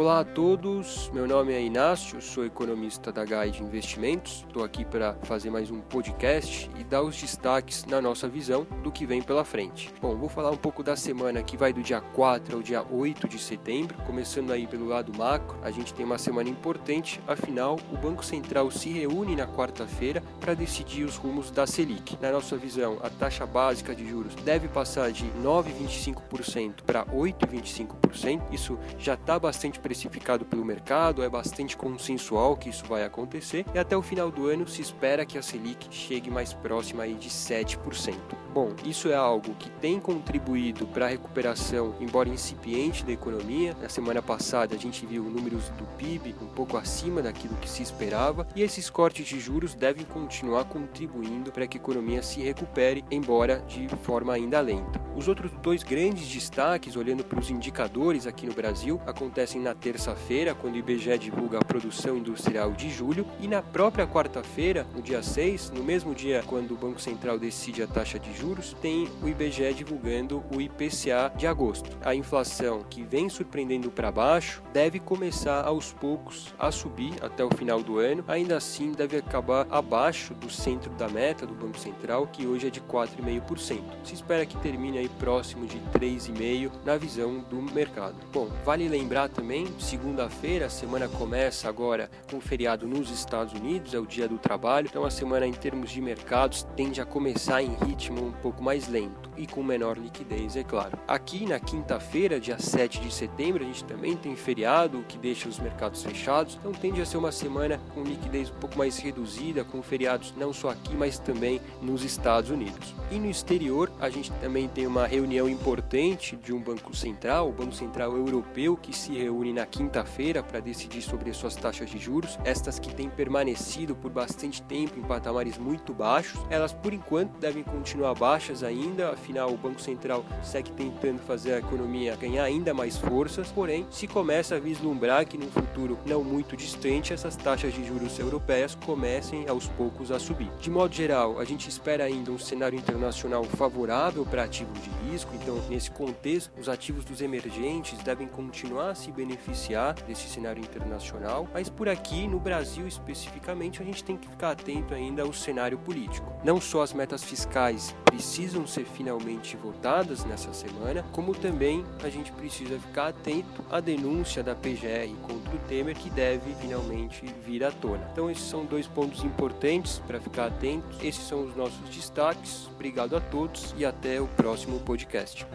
Olá a todos, meu nome é Inácio, sou economista da Guide Investimentos. Estou aqui para fazer mais um podcast e dar os destaques na nossa visão do que vem pela frente. Bom, vou falar um pouco da semana que vai do dia 4 ao dia 8 de setembro, começando aí pelo lado macro. A gente tem uma semana importante, afinal, o Banco Central se reúne na quarta-feira para decidir os rumos da Selic. Na nossa visão, a taxa básica de juros deve passar de 9,25% para 8,25%. Isso já está bastante precificado pelo mercado, é bastante consensual que isso vai acontecer e até o final do ano se espera que a Selic chegue mais próxima aí de 7%. Bom, isso é algo que tem contribuído para a recuperação, embora incipiente, da economia. Na semana passada a gente viu números do PIB um pouco acima daquilo que se esperava e esses cortes de juros devem continuar contribuindo para que a economia se recupere, embora de forma ainda lenta. Os outros dois grandes destaques, olhando para os indicadores aqui no Brasil, acontecem na terça-feira, quando o IBGE divulga a produção industrial de julho, e na própria quarta-feira, no dia 6, no mesmo dia quando o Banco Central decide a taxa de juros, tem o IBGE divulgando o IPCA de agosto. A inflação, que vem surpreendendo para baixo, deve começar aos poucos a subir até o final do ano, ainda assim deve acabar abaixo do centro da meta do Banco Central, que hoje é de 4,5%. Se espera que termine aí próximo de 3,5% na visão do mercado. Bom, vale lembrar também, segunda-feira, a semana começa agora com feriado nos Estados Unidos, é o dia do trabalho, então a semana em termos de mercados tende a começar em ritmo um pouco mais lento e com menor liquidez, é claro. Aqui na quinta-feira, dia 7 de setembro, a gente também tem feriado, o que deixa os mercados fechados, então tende a ser uma semana com liquidez um pouco mais reduzida, com feriados não só aqui, mas também nos Estados Unidos. E no exterior, a gente também tem uma reunião importante de um Banco Central, o Banco Central Europeu, que se reúne na quinta-feira para decidir sobre as suas taxas de juros, estas que têm permanecido por bastante tempo em patamares muito baixos, elas por enquanto devem continuar baixas ainda, afinal o Banco Central segue tentando fazer a economia ganhar ainda mais forças, porém se começa a vislumbrar que no futuro não muito distante essas taxas de juros europeias comecem aos poucos a subir. De modo geral, a gente espera ainda um cenário internacional favorável para ativos de risco, então nesse contexto os ativos dos emergentes devem continuar a se beneficiar desse cenário internacional, mas por aqui no Brasil especificamente a gente tem que ficar atento ainda ao cenário político. Não só as metas fiscais precisam ser finalmente votadas nessa semana, como também a gente precisa ficar atento à denúncia da PGR contra o Temer que deve finalmente vir à tona. Então esses são dois pontos importantes para ficar atentos. Esses são os nossos destaques. Obrigado a todos e até o próximo podcast.